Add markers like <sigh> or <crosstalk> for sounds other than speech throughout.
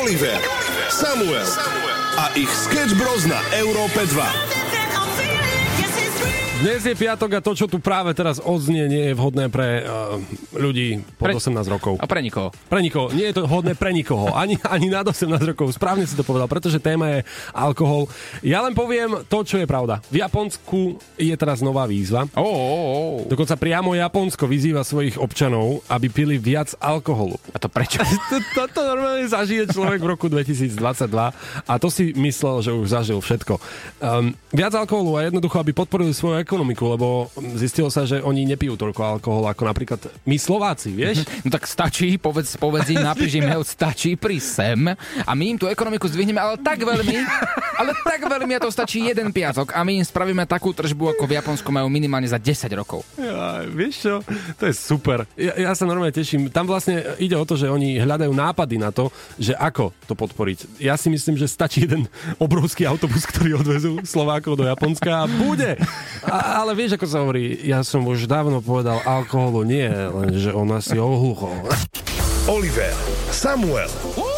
Oliver, Samuel a ich Sketch Bros na Európe 2. Dnes je piatok a to, čo tu práve teraz odznie, nie je vhodné pre uh, ľudí pod pre... 18 rokov. A pre nikoho. Pre nikoho. Nie je to vhodné pre nikoho. Ani, ani nad 18 rokov. Správne si to povedal, pretože téma je alkohol. Ja len poviem to, čo je pravda. V Japonsku je teraz nová výzva. Oh, oh, oh. Dokonca priamo Japonsko vyzýva svojich občanov, aby pili viac alkoholu. A to prečo? <laughs> Toto to, to normálne zažije človek v roku 2022 a to si myslel, že už zažil všetko. Um, viac alkoholu a jednoducho, aby podporili svoju ekonomiku, lebo zistilo sa, že oni nepijú toľko alkohol ako napríklad my Slováci, vieš? No tak stačí, povedz, povedz im, napíš im, <laughs> stačí pri sem a my im tú ekonomiku zdvihneme, ale tak veľmi, ale tak veľmi a to stačí jeden piatok a my im spravíme takú tržbu, ako v Japonsku majú minimálne za 10 rokov. Ja, vieš čo, to je super. Ja, ja sa normálne teším. Tam vlastne ide o to, že oni hľadajú nápady na to, že ako to podporiť. Ja si myslím, že stačí jeden obrovský autobus, ktorý odvezú Slovákov do Japonska a bude. A, ale vieš, ako sa hovorí, ja som už dávno povedal, alkoholu nie, lenže ona si ohluchol. Oliver, Samuel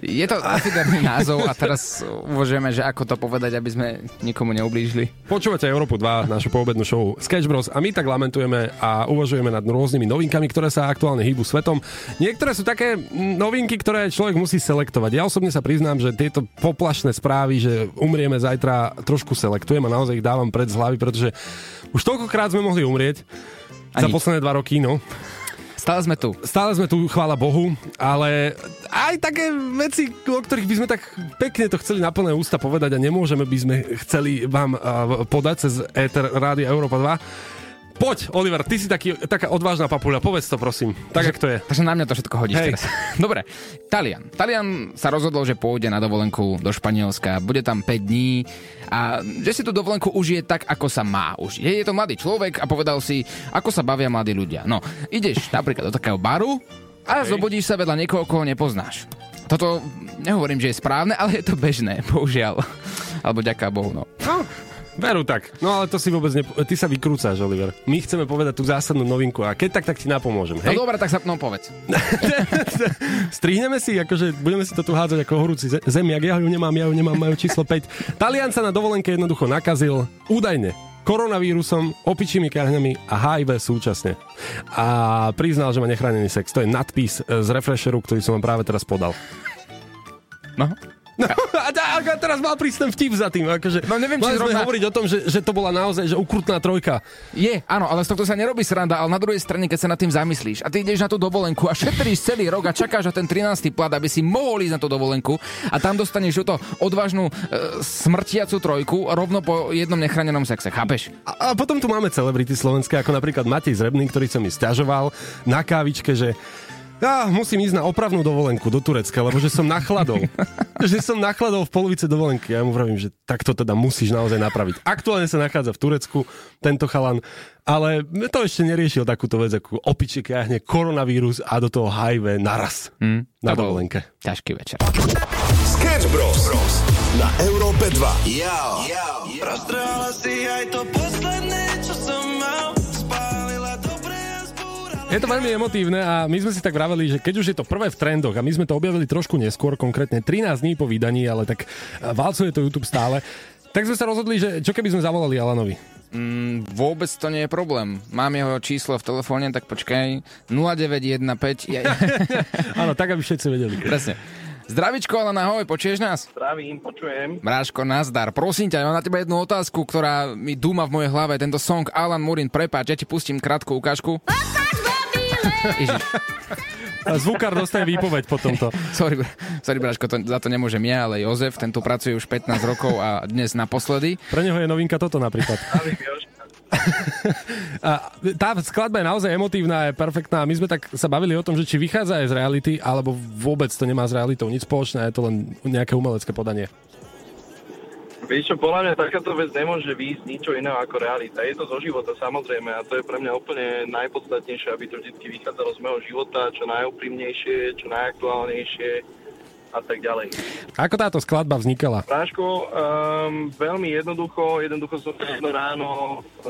Je to afiderný názov a teraz uvažujeme, že ako to povedať, aby sme nikomu neublížili. Počúvate Európu 2, našu poobednú show Sketch Bros. a my tak lamentujeme a uvažujeme nad rôznymi novinkami, ktoré sa aktuálne hýbu svetom. Niektoré sú také novinky, ktoré človek musí selektovať. Ja osobne sa priznám, že tieto poplašné správy, že umrieme zajtra, trošku selektujem a naozaj ich dávam pred z hlavy, pretože už toľkokrát sme mohli umrieť. Ani. Za posledné dva roky, no. Stále sme tu. Stále sme tu, chvála Bohu, ale aj také veci, o ktorých by sme tak pekne to chceli na plné ústa povedať a nemôžeme by sme chceli vám podať cez Ether Rádia Európa 2 Poď, Oliver, ty si taký, taká odvážna papuľa, povedz to prosím, tak jak to je. Takže na mňa to všetko hodíš Hej. teraz. Dobre, Talian. Talian sa rozhodol, že pôjde na dovolenku do Španielska, bude tam 5 dní a že si tú dovolenku užije tak, ako sa má užiť. Je to mladý človek a povedal si, ako sa bavia mladí ľudia. No, ideš napríklad do takého baru a Hej. zobudíš sa vedľa niekoho, koho nepoznáš. Toto nehovorím, že je správne, ale je to bežné, <laughs> bohužiaľ. Alebo ďaká Bohu, no. no Veru tak. No ale to si vôbec ne... Ty sa vykrúcaš, Oliver. My chceme povedať tú zásadnú novinku a keď tak, tak ti napomôžem. Hej? No dobre, tak sa no povedz. <laughs> Strihneme si, akože budeme si to tu hádzať ako horúci zem, jak ja ju nemám, ja ju nemám, majú číslo 5. Talian sa na dovolenke jednoducho nakazil, údajne, koronavírusom, opičími kahňami a HIV súčasne. A priznal, že má nechránený sex. To je nadpis z refresheru, ktorý som vám práve teraz podal. No. No, a, a, a teraz mal prísť ten vtip za tým. Akože, no neviem, či zrovna... hovoriť o tom, že, že to bola naozaj že ukrutná trojka. Je, áno, ale z tohto sa nerobí sranda, ale na druhej strane, keď sa nad tým zamyslíš a ty ideš na tú dovolenku a šetríš celý rok a čakáš na ten 13. plat, aby si mohol ísť na tú dovolenku a tam dostaneš túto odvážnu e, smrtiacu trojku rovno po jednom nechránenom sexe, chápeš? A, a potom tu máme celebrity slovenské, ako napríklad Matej Zrebný, ktorý som mi stiažoval na kávičke, že ja musím ísť na opravnú dovolenku do Turecka, lebo že som nachladol. <laughs> že som nachladol v polovice dovolenky. Ja mu vravím, že takto teda musíš naozaj napraviť. Aktuálne sa nachádza v Turecku tento chalan, ale to ešte neriešil takúto vec, ako opičie kráhne, koronavírus a do toho HIV naraz mm, na dovolenke. Ťažký večer. Sketch Bros. Bros. Na Európe 2. Jau. Jau. si aj to posledné, Je to veľmi emotívne a my sme si tak vraveli, že keď už je to prvé v trendoch a my sme to objavili trošku neskôr, konkrétne 13 dní po vydaní, ale tak valcuje to YouTube stále, tak sme sa rozhodli, že čo keby sme zavolali Alanovi? Mm, vôbec to nie je problém. Mám jeho číslo v telefóne, tak počkaj. 0915. <laughs> Áno, tak aby všetci vedeli. Presne. Zdravičko, ale ahoj, počuješ nás? Zdravím, počujem. Mráško, nazdar. Prosím ťa, mám na teba jednu otázku, ktorá mi dúma v mojej hlave. Tento song Alan Murin, prepáč, ja ti pustím krátku ukážku. A zvukár dostane výpoveď po tomto. sorry, sorry Braško, to, za to nemôžem ja, ale Jozef, ten tu pracuje už 15 rokov a dnes naposledy. Pre neho je novinka toto napríklad. <laughs> a tá skladba je naozaj emotívna, je perfektná. My sme tak sa bavili o tom, že či vychádza aj z reality, alebo vôbec to nemá s realitou nič spoločné, je to len nejaké umelecké podanie. Vieš čo, podľa mňa takáto vec nemôže výjsť ničo iného ako realita. Je to zo života samozrejme a to je pre mňa úplne najpodstatnejšie, aby to vždy vychádzalo z môjho života, čo najúprimnejšie, čo najaktuálnejšie a tak ďalej. Ako táto skladba vznikala? Práško, um, veľmi jednoducho, jednoducho som sa jedno ráno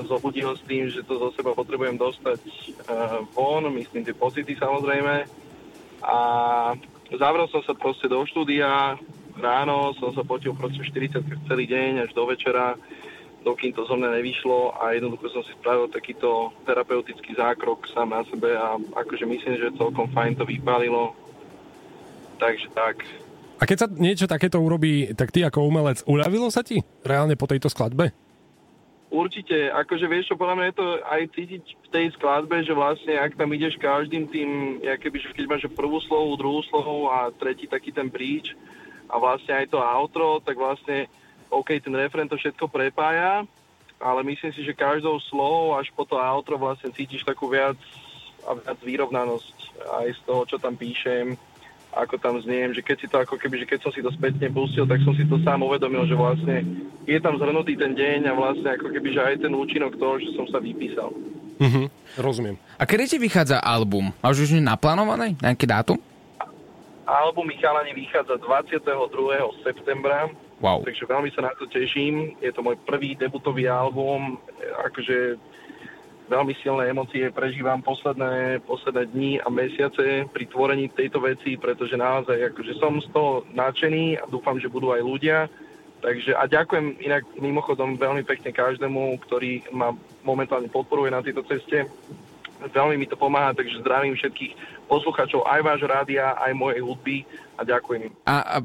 zobudil s tým, že to zo seba potrebujem dostať uh, von, myslím tie pocity samozrejme. A zavrel som sa proste do štúdia, ráno som sa potil proste 40 celý deň až do večera, dokým to zo mňa nevyšlo a jednoducho som si spravil takýto terapeutický zákrok sám na sebe a akože myslím, že celkom fajn to vypálilo takže tak. A keď sa niečo takéto urobí, tak ty ako umelec, uľavilo sa ti reálne po tejto skladbe? Určite, akože vieš čo, podľa mňa je to aj cítiť v tej skladbe, že vlastne ak tam ideš každým tým, keby, že keď máš prvú slovu, druhú slovu a tretí taký ten bridge a vlastne aj to outro, tak vlastne OK, ten refren to všetko prepája, ale myslím si, že každou slovou až po to outro vlastne cítiš takú viac a viac výrovnanosť aj z toho, čo tam píšem ako tam zniem, že keď si to ako keby, že keď som si to spätne pustil, tak som si to sám uvedomil, že vlastne je tam zhrnutý ten deň a vlastne ako keby, že aj ten účinok toho, že som sa vypísal. Mhm, rozumiem. A kedy ti vychádza album? Máš už naplánovaný nejaký dátum? Album Michalani vychádza 22. septembra, wow. takže veľmi sa na to teším. Je to môj prvý debutový album, akože veľmi silné emócie prežívam posledné, posledné dni a mesiace pri tvorení tejto veci, pretože naozaj akože som z toho nadšený a dúfam, že budú aj ľudia. Takže a ďakujem inak mimochodom veľmi pekne každému, ktorý ma momentálne podporuje na tejto ceste. Veľmi mi to pomáha, takže zdravím všetkých poslucháčov aj vášho rádia, aj mojej hudby a ďakujem im. A, a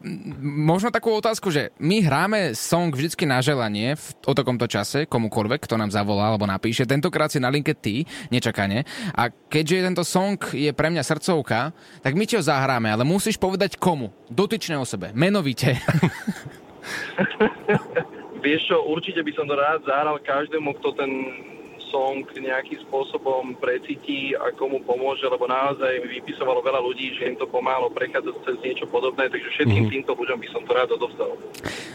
možno takú otázku, že my hráme song vždycky na želanie v, o takomto čase, komukoľvek, kto nám zavolá alebo napíše. Tentokrát si na linke ty, nečakane. A keďže tento song je pre mňa srdcovka, tak my ti ho zahráme, ale musíš povedať komu. Dotyčné osobe, menovite. <laughs> Vieš čo, určite by som to rád zahral každému, kto ten song nejakým spôsobom precíti a komu pomôže, lebo naozaj mi vypisovalo veľa ľudí, že im to pomáhalo prechádzať cez niečo podobné, takže všetkým mm-hmm. týmto ľuďom by som to rád odovzdal.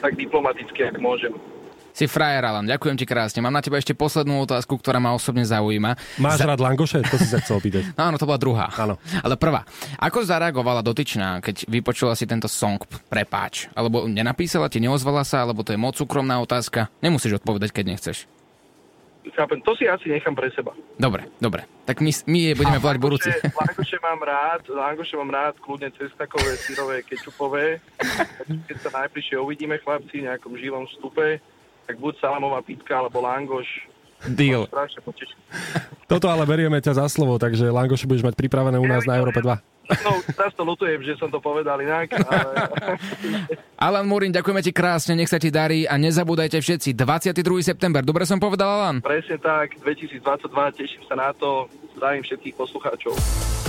Tak diplomaticky, ak môžem. Si frajer, Alan, ďakujem ti krásne. Mám na teba ešte poslednú otázku, ktorá ma osobne zaujíma. Máš Za... rád langoše? To si sa chcel opýtať. <laughs> Áno, to bola druhá. Áno. Ale prvá. Ako zareagovala dotyčná, keď vypočula si tento song Prepáč? Alebo nenapísala ti, neozvala sa, alebo to je moc súkromná otázka? Nemusíš odpovedať, keď nechceš. Chápem, to si asi nechám pre seba. Dobre, dobre. Tak my, my je budeme volať budúci. <laughs> Langoše mám rád, langoše mám rád, kľudne cestakové, syrové, kečupové. Keď sa najbližšie uvidíme, chlapci, v nejakom živom vstupe, tak buď salamová pitka, alebo langoš. Deal. Toto ale berieme ťa za slovo, takže langoše budeš mať pripravené u nás ja, na Európe 2. No, teraz to lutujem, že som to povedal inak, ale... <laughs> Alan Murin, ďakujeme ti krásne, nech sa ti darí a nezabúdajte všetci, 22. september, dobre som povedal, Alan? Presne tak, 2022, teším sa na to, zdravím všetkých poslucháčov.